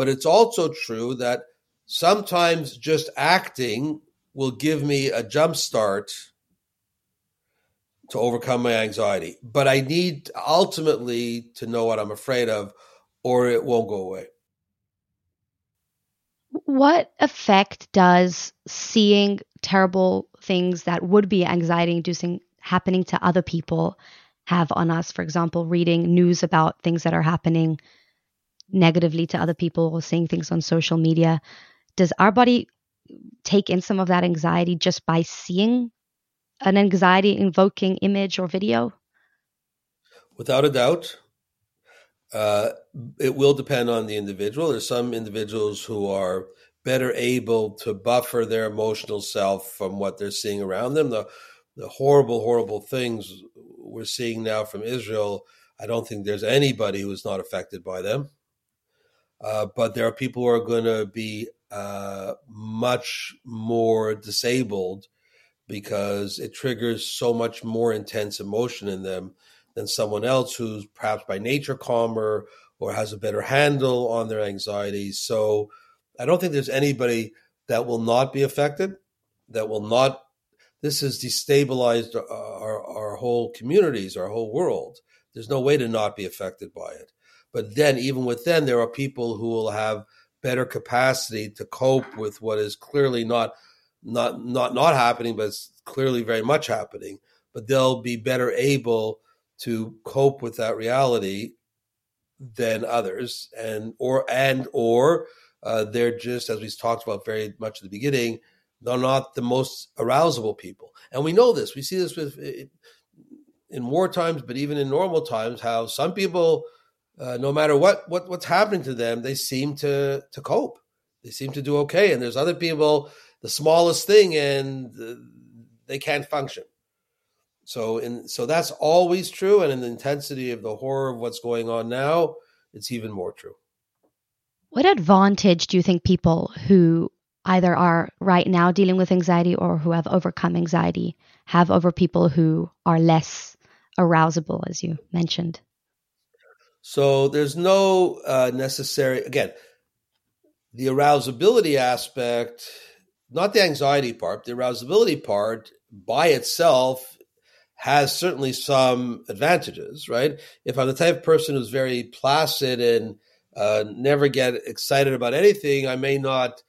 But it's also true that sometimes just acting will give me a jump start to overcome my anxiety. But I need ultimately to know what I'm afraid of or it won't go away. What effect does seeing terrible things that would be anxiety inducing happening to other people have on us? For example, reading news about things that are happening negatively to other people or seeing things on social media. Does our body take in some of that anxiety just by seeing an anxiety invoking image or video? Without a doubt. Uh, it will depend on the individual. There's some individuals who are better able to buffer their emotional self from what they're seeing around them. The the horrible, horrible things we're seeing now from Israel, I don't think there's anybody who's not affected by them. Uh, but there are people who are going to be uh, much more disabled because it triggers so much more intense emotion in them than someone else who's perhaps by nature calmer or has a better handle on their anxieties. So I don't think there's anybody that will not be affected, that will not. This has destabilized our, our, our whole communities, our whole world. There's no way to not be affected by it. But then, even with within, there are people who will have better capacity to cope with what is clearly not not not not happening, but it's clearly very much happening. But they'll be better able to cope with that reality than others, and or and or uh, they're just as we talked about very much at the beginning, they're not the most arousable people, and we know this. We see this with in war times, but even in normal times, how some people, uh, no matter what what what's happening to them, they seem to to cope. They seem to do okay, and there's other people, the smallest thing, and they can't function. So in so that's always true, and in the intensity of the horror of what's going on now, it's even more true. What advantage do you think people who either are right now dealing with anxiety or who have overcome anxiety have over people who are less arousable, as you mentioned? So there's no uh, necessary, again, the arousability aspect, not the anxiety part, the arousability part by itself has certainly some advantages, right? If I'm the type of person who's very placid and uh, never get excited about anything, I may not,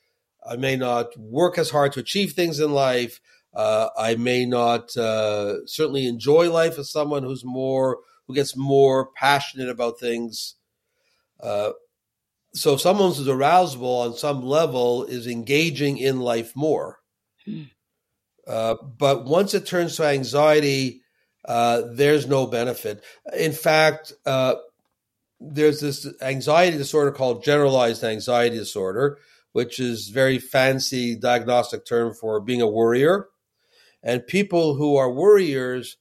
I may not work as hard to achieve things in life. Uh, I may not uh, certainly enjoy life as someone who's more who gets more passionate about things. Uh, so, someone who's arousable on some level is engaging in life more. Hmm. Uh, but once it turns to anxiety, uh, there's no benefit. In fact, uh, there's this anxiety disorder called generalized anxiety disorder, which is very fancy diagnostic term for being a worrier. And people who are worriers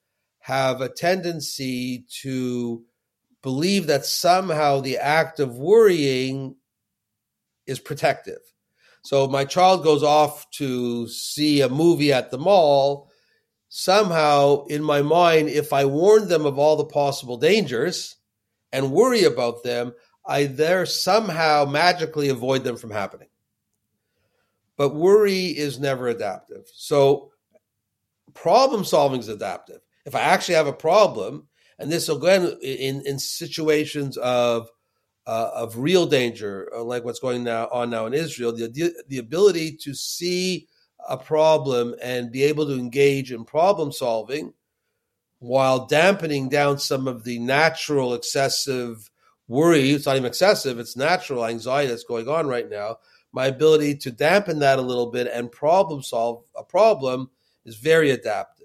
have a tendency to believe that somehow the act of worrying is protective. So my child goes off to see a movie at the mall. Somehow, in my mind, if I warn them of all the possible dangers and worry about them, I there somehow magically avoid them from happening. But worry is never adaptive. So problem solving is adaptive. If I actually have a problem, and this will go in, in, in situations of uh, of real danger, uh, like what's going now on now in Israel, the the ability to see a problem and be able to engage in problem solving while dampening down some of the natural excessive worry. It's not even excessive; it's natural anxiety that's going on right now. My ability to dampen that a little bit and problem solve a problem is very adaptive.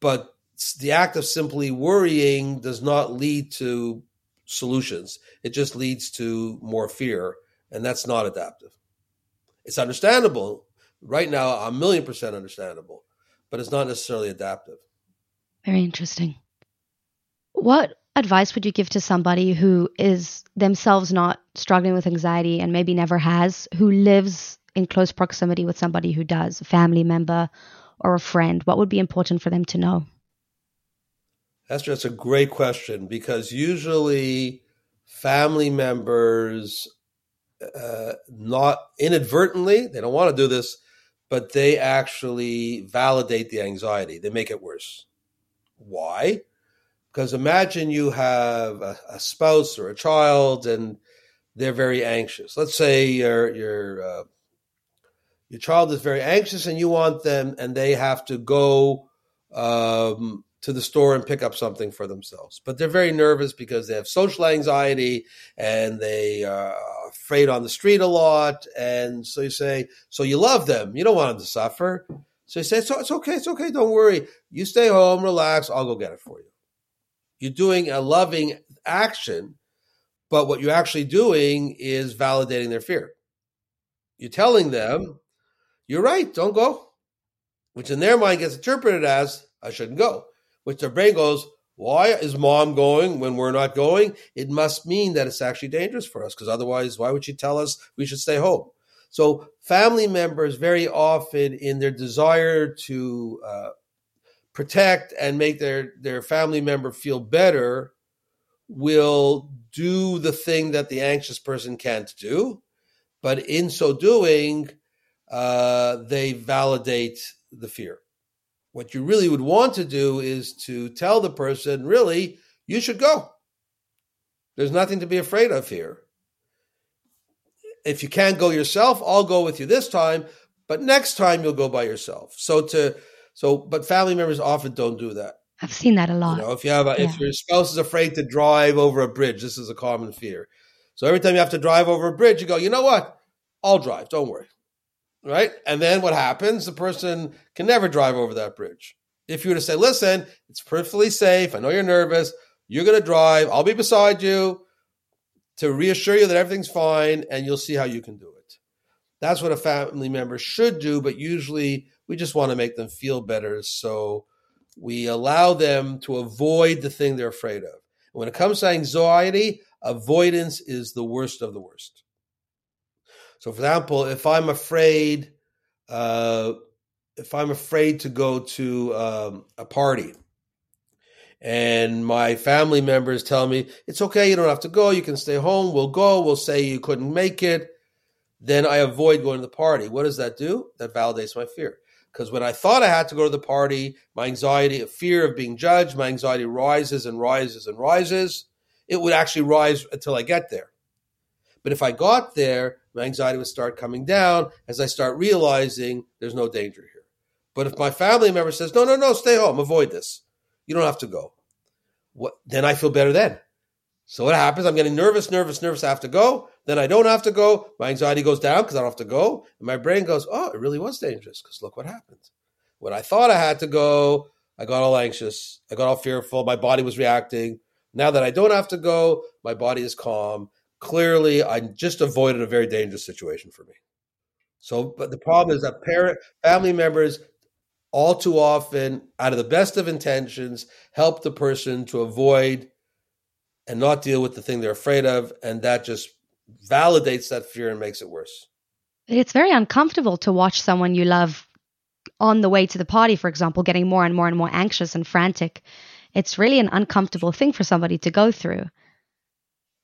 But the act of simply worrying does not lead to solutions. It just leads to more fear, and that's not adaptive. It's understandable. Right now, a million percent understandable, but it's not necessarily adaptive. Very interesting. What advice would you give to somebody who is themselves not struggling with anxiety and maybe never has, who lives in close proximity with somebody who does, a family member or a friend? What would be important for them to know? Esther, that's a great question because usually family members, uh, not inadvertently, they don't want to do this, but they actually validate the anxiety. They make it worse. Why? Because imagine you have a, a spouse or a child and they're very anxious. Let's say your your uh, your child is very anxious and you want them and they have to go um, to the store and pick up something for themselves. But they're very nervous because they have social anxiety and they are afraid on the street a lot. And so you say, so you love them. You don't want them to suffer. So you say, so it's okay. It's okay. Don't worry. You stay home, relax. I'll go get it for you. You're doing a loving action, but what you're actually doing is validating their fear. You're telling them, you're right. Don't go, which in their mind gets interpreted as, I shouldn't go which their brain goes, why is mom going when we're not going? It must mean that it's actually dangerous for us because otherwise, why would she tell us we should stay home? So, family members very often, in their desire to uh, protect and make their, their family member feel better, will do the thing that the anxious person can't do. But in so doing, uh, they validate the fear. What you really would want to do is to tell the person, really, you should go. There's nothing to be afraid of here. If you can't go yourself, I'll go with you this time, but next time you'll go by yourself. So to so but family members often don't do that. I've seen that a lot. You know, if you have a, yeah. if your spouse is afraid to drive over a bridge, this is a common fear. So every time you have to drive over a bridge, you go, you know what? I'll drive. Don't worry right? And then what happens? The person can never drive over that bridge. If you were to say, listen, it's perfectly safe. I know you're nervous. You're going to drive. I'll be beside you to reassure you that everything's fine and you'll see how you can do it. That's what a family member should do, but usually we just want to make them feel better. So we allow them to avoid the thing they're afraid of. When it comes to anxiety, avoidance is the worst of the worst. So, for example, if I'm afraid, uh, if I'm afraid to go to um, a party, and my family members tell me it's okay, you don't have to go, you can stay home, we'll go, we'll say you couldn't make it, then I avoid going to the party. What does that do? That validates my fear. Because when I thought I had to go to the party, my anxiety, a fear of being judged, my anxiety rises and rises and rises. It would actually rise until I get there. But if I got there, my anxiety would start coming down as I start realizing there's no danger here. But if my family member says, no, no, no, stay home, avoid this, you don't have to go, what, then I feel better then. So what happens? I'm getting nervous, nervous, nervous. I have to go. Then I don't have to go. My anxiety goes down because I don't have to go. And my brain goes, oh, it really was dangerous because look what happened. When I thought I had to go, I got all anxious. I got all fearful. My body was reacting. Now that I don't have to go, my body is calm clearly I just avoided a very dangerous situation for me. So, but the problem is that parent, family members, all too often, out of the best of intentions, help the person to avoid and not deal with the thing they're afraid of, and that just validates that fear and makes it worse. It's very uncomfortable to watch someone you love on the way to the party, for example, getting more and more and more anxious and frantic. It's really an uncomfortable thing for somebody to go through.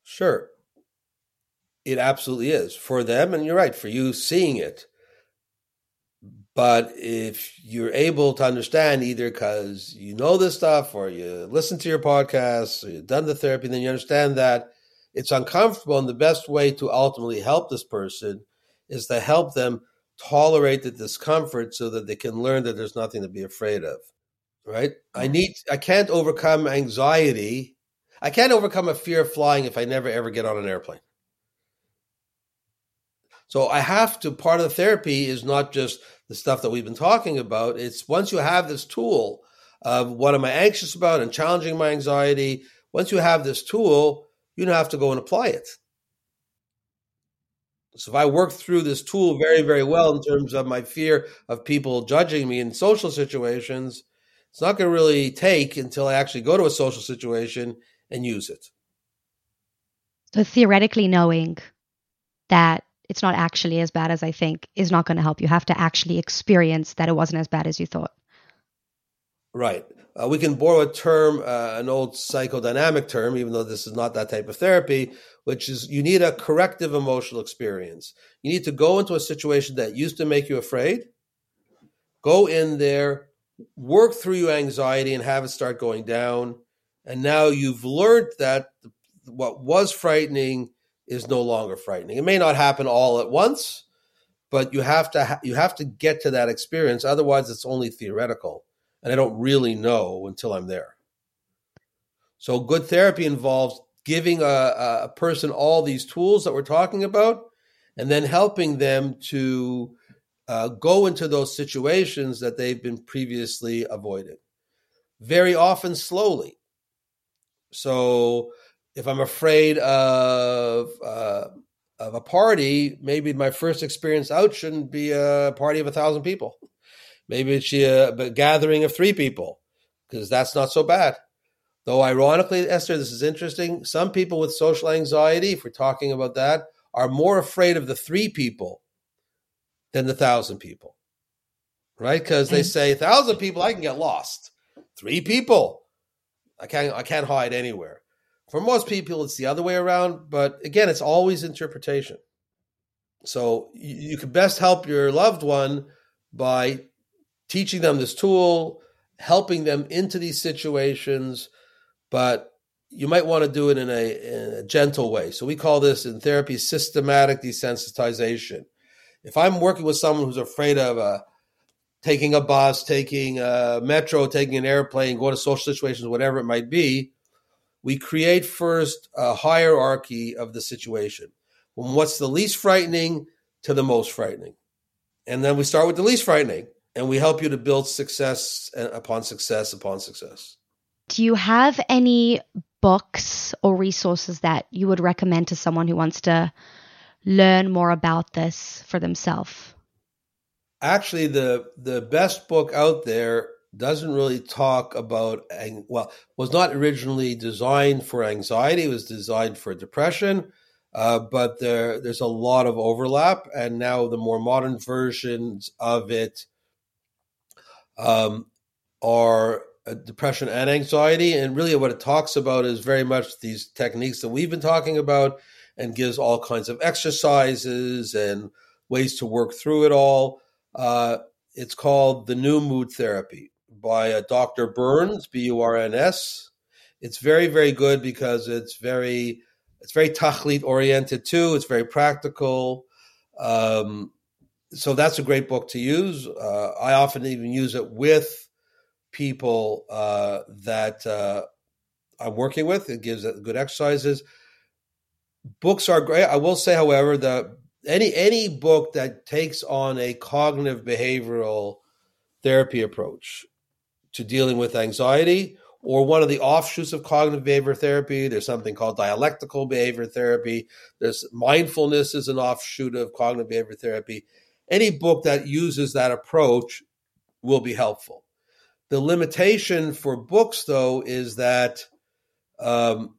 Sure. It absolutely is for them, and you're right for you seeing it. But if you're able to understand either because you know this stuff or you listen to your podcasts or you've done the therapy, then you understand that it's uncomfortable. And the best way to ultimately help this person is to help them tolerate the discomfort so that they can learn that there's nothing to be afraid of. Right? I mm. need, I can't overcome anxiety. I can't overcome a fear of flying if I never ever get on an airplane. So I have to, part of the therapy is not just the stuff that we've been talking about. It's once you have this tool of what am I anxious about and challenging my anxiety, once you have this tool, you don't have to go and apply it. So if I work through this tool very, very well in terms of my fear of people judging me in social situations, it's not going to really take until I actually go to a social situation and use it. So theoretically knowing that it's not actually as bad as I think is not going to help. You have to actually experience that it wasn't as bad as you thought. Right. Uh, we can borrow a term, uh, an old psychodynamic term, even though this is not that type of therapy, which is you need a corrective emotional experience. You need to go into a situation that used to make you afraid, go in there, work through your anxiety, and have it start going down. And now you've learned that what was frightening is no longer frightening. It may not happen all at once, but you have to ha- you have to get to that experience. Otherwise, it's only theoretical, and I don't really know until I'm there. So, good therapy involves giving a, a person all these tools that we're talking about, and then helping them to uh, go into those situations that they've been previously avoided. Very often, slowly. So if I'm afraid of uh, of a party, maybe my first experience out shouldn't be a party of a thousand people. Maybe it's a, a gathering of three people because that's not so bad. Though ironically, Esther, this is interesting. Some people with social anxiety, if we're talking about that, are more afraid of the three people than the thousand people, right? Because they say thousand people, I can get lost. Three people, I can't, I can't hide anywhere. For most people, it's the other way around, but again, it's always interpretation. So you, you can best help your loved one by teaching them this tool, helping them into these situations, but you might want to do it in a, in a, gentle way. So we call this in therapy systematic desensitization. If I'm working with someone who's afraid of uh, taking a bus, taking a metro, taking an airplane, going to social situations, whatever it might be, we create first a hierarchy of the situation. From what's the least frightening to the most frightening? And then we start with the least frightening and we help you to build success uh, upon success upon success. Do you have any books or resources that you would recommend to someone who wants to learn more about this for themselves? Actually, the the best book out there doesn't really talk about well was not originally designed for anxiety it was designed for depression uh, but there there's a lot of overlap, and now the more modern versions of it um, are uh, depression and anxiety. And really, what it talks about is very much these techniques that we've been talking about, and gives all kinds of exercises and ways to work through it all. Uh, it's called the New Mood Therapy by uh, Dr. Burns, B U R N S. It's very, very good because it's very it's very tachlit oriented too. It's very practical. Um, so that's a great book to use. Uh, I often even use it with people uh, that uh, I'm working with. It gives good exercises. Books are great. I will say, however, that any any book that takes on a cognitive behavioral therapy approach to dealing with anxiety or one of the offshoots of cognitive behavior therapy. There's something called dialectical behavior therapy. There's mindfulness is an offshoot of cognitive behavior therapy. Any book that uses that approach will be helpful. The limitation for books, though, is that um,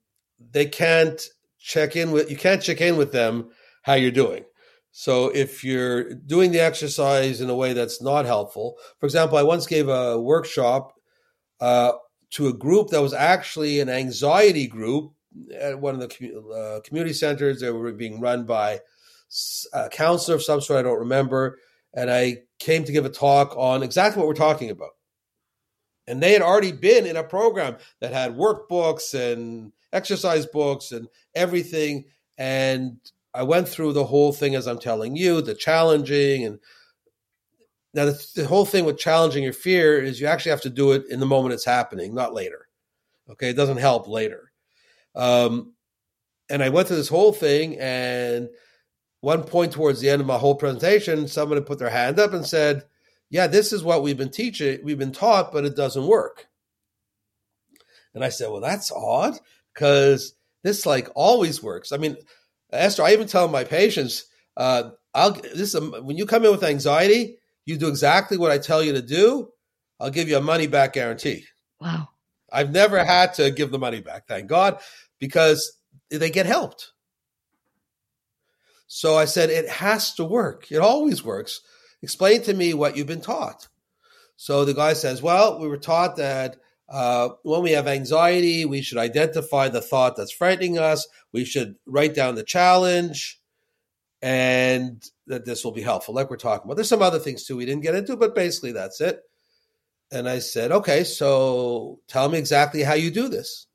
they can't check in with you can't check in with them how you're doing. So if you're doing the exercise in a way that's not helpful, for example, I once gave a workshop uh, to a group that was actually an anxiety group at one of the uh, community centers. They were being run by a counselor of some sort, I don't remember. And I came to give a talk on exactly what we're talking about. And they had already been in a program that had workbooks and exercise books and everything. And I went through the whole thing as I'm telling you, the challenging and now, the, the, whole thing with challenging your fear is you actually have to do it in the moment it's happening, not later. Okay, it doesn't help later. Um, and I went through this whole thing, and one point towards the end of my whole presentation, someone put their hand up and said, "Yeah, this is what we've been teaching, we've been taught, but it doesn't work." And I said, "Well, that's odd because this like always works." I mean, Esther, I even tell my patients, uh, "I'll this is when you come in with anxiety." you do exactly what I tell you to do, I'll give you a money back guarantee. Wow. I've never had to give the money back, thank God, because they get helped. So I said, it has to work. It always works. Explain to me what you've been taught. So the guy says, well, we were taught that uh, when we have anxiety, we should identify the thought that's frightening us. We should write down the challenge and that this will be helpful, like we're talking about. There's some other things too we didn't get into, but basically that's it. And I said, okay, so tell me exactly how you do this.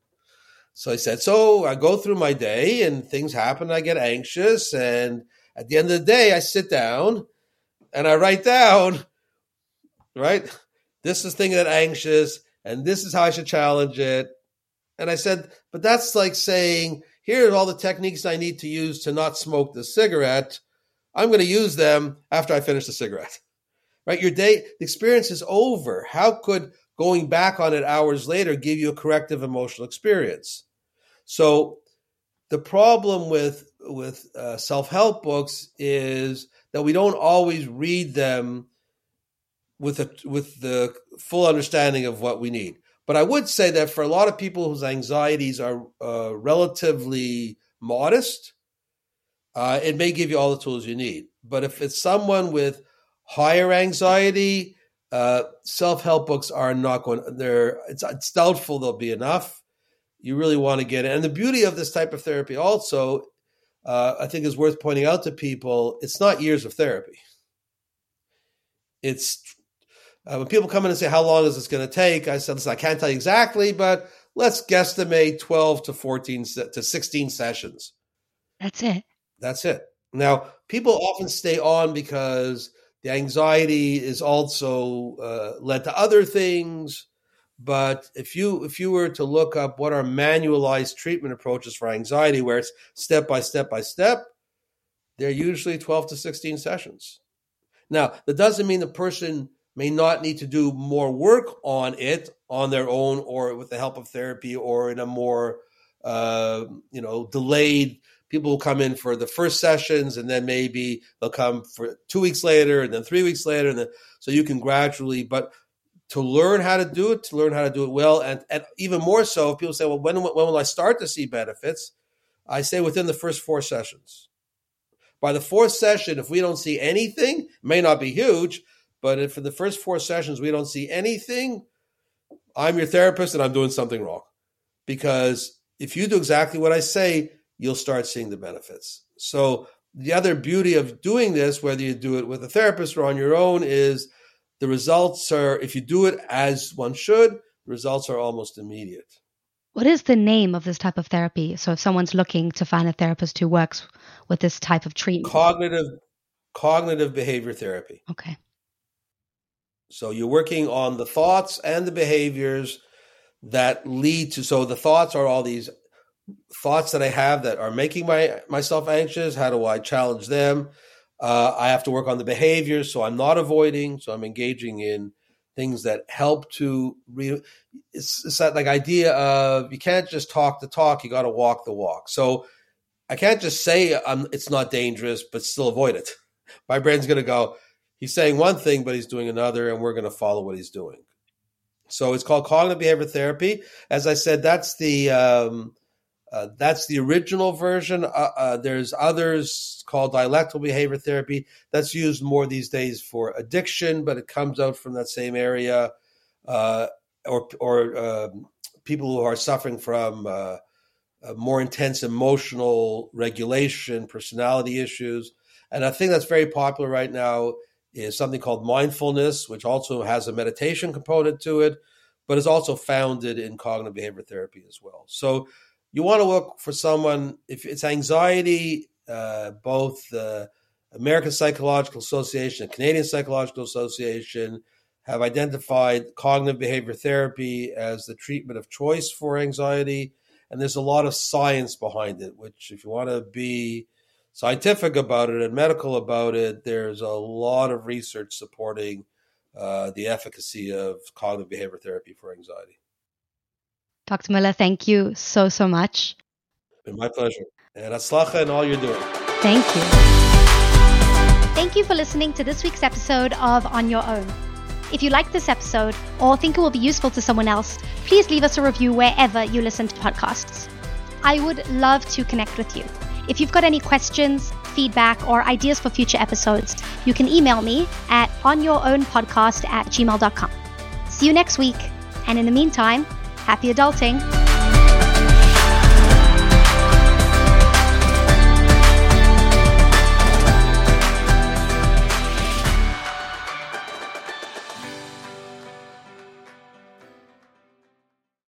So I said, so I go through my day and things happen. I get anxious. And at the end of the day, I sit down and I write down, right? This is thinking that anxious and this is how I should challenge it. And I said, but that's like saying, here are all the techniques I need to use to not smoke the cigarette. I'm going to use them after I finish the cigarette. Right? Your day, the experience is over. How could going back on it hours later give you a corrective emotional experience? So the problem with with uh, self help books is that we don't always read them with a, with the full understanding of what we need. But I would say that for a lot of people whose anxieties are uh, relatively modest, uh, it may give you all the tools you need. But if it's someone with higher anxiety, uh, self-help books are not going. They're it's, it's doubtful they'll be enough. You really want to get it. And the beauty of this type of therapy, also, uh, I think, is worth pointing out to people. It's not years of therapy. It's uh, when people come in and say, How long is this going to take? I said, Listen, I can't tell you exactly, but let's guesstimate 12 to 14 to 16 sessions. That's it. That's it. Now, people often stay on because the anxiety is also uh, led to other things. But if you if you were to look up what are manualized treatment approaches for anxiety, where it's step by step by step, they're usually 12 to 16 sessions. Now, that doesn't mean the person may not need to do more work on it on their own or with the help of therapy or in a more uh, you know delayed people will come in for the first sessions and then maybe they'll come for two weeks later and then three weeks later and then so you can gradually but to learn how to do it to learn how to do it well and, and even more so if people say well when, when will i start to see benefits I say within the first four sessions. By the fourth session, if we don't see anything, may not be huge, but if in the first four sessions we don't see anything, I'm your therapist and I'm doing something wrong. Because if you do exactly what I say, you'll start seeing the benefits. So the other beauty of doing this, whether you do it with a therapist or on your own, is the results are, if you do it as one should, the results are almost immediate. What is the name of this type of therapy? So if someone's looking to find a therapist who works with this type of treatment. Cognitive cognitive behavior therapy. Okay. So you're working on the thoughts and the behaviors that lead to so the thoughts are all these thoughts that I have that are making my myself anxious. How do I challenge them? Uh, I have to work on the behaviors, so I'm not avoiding. So I'm engaging in things that help to re- it's, it's that like idea of you can't just talk the talk you got to walk the walk so i can't just say I'm, it's not dangerous but still avoid it my brain's going to go he's saying one thing but he's doing another and we're going to follow what he's doing. So it's called cognitive behavior therapy. As i said that's the um, uh, that's the original version. Uh, uh, there's others called dialectical behavior therapy that's used more these days for addiction, but it comes out from that same area, uh, or or um, people who are suffering from uh, more intense emotional regulation, personality issues, and I think that's very popular right now is something called mindfulness, which also has a meditation component to it, but is also founded in cognitive behavior therapy as well. So you want to look for someone if it's anxiety. Uh, both the American Psychological Association and Canadian Psychological Association have identified cognitive behavior therapy as the treatment of choice for anxiety. And there's a lot of science behind it, which, if you want to be scientific about it and medical about it, there's a lot of research supporting uh, the efficacy of cognitive behavior therapy for anxiety. Dr. Miller, thank you so, so much. Been my pleasure. And atzlacha and all you're doing. Thank you. Thank you for listening to this week's episode of On Your Own. If you like this episode or think it will be useful to someone else, please leave us a review wherever you listen to podcasts. I would love to connect with you. If you've got any questions, feedback, or ideas for future episodes, you can email me at onyourownpodcast at gmail.com. See you next week, and in the meantime, Happy adulting!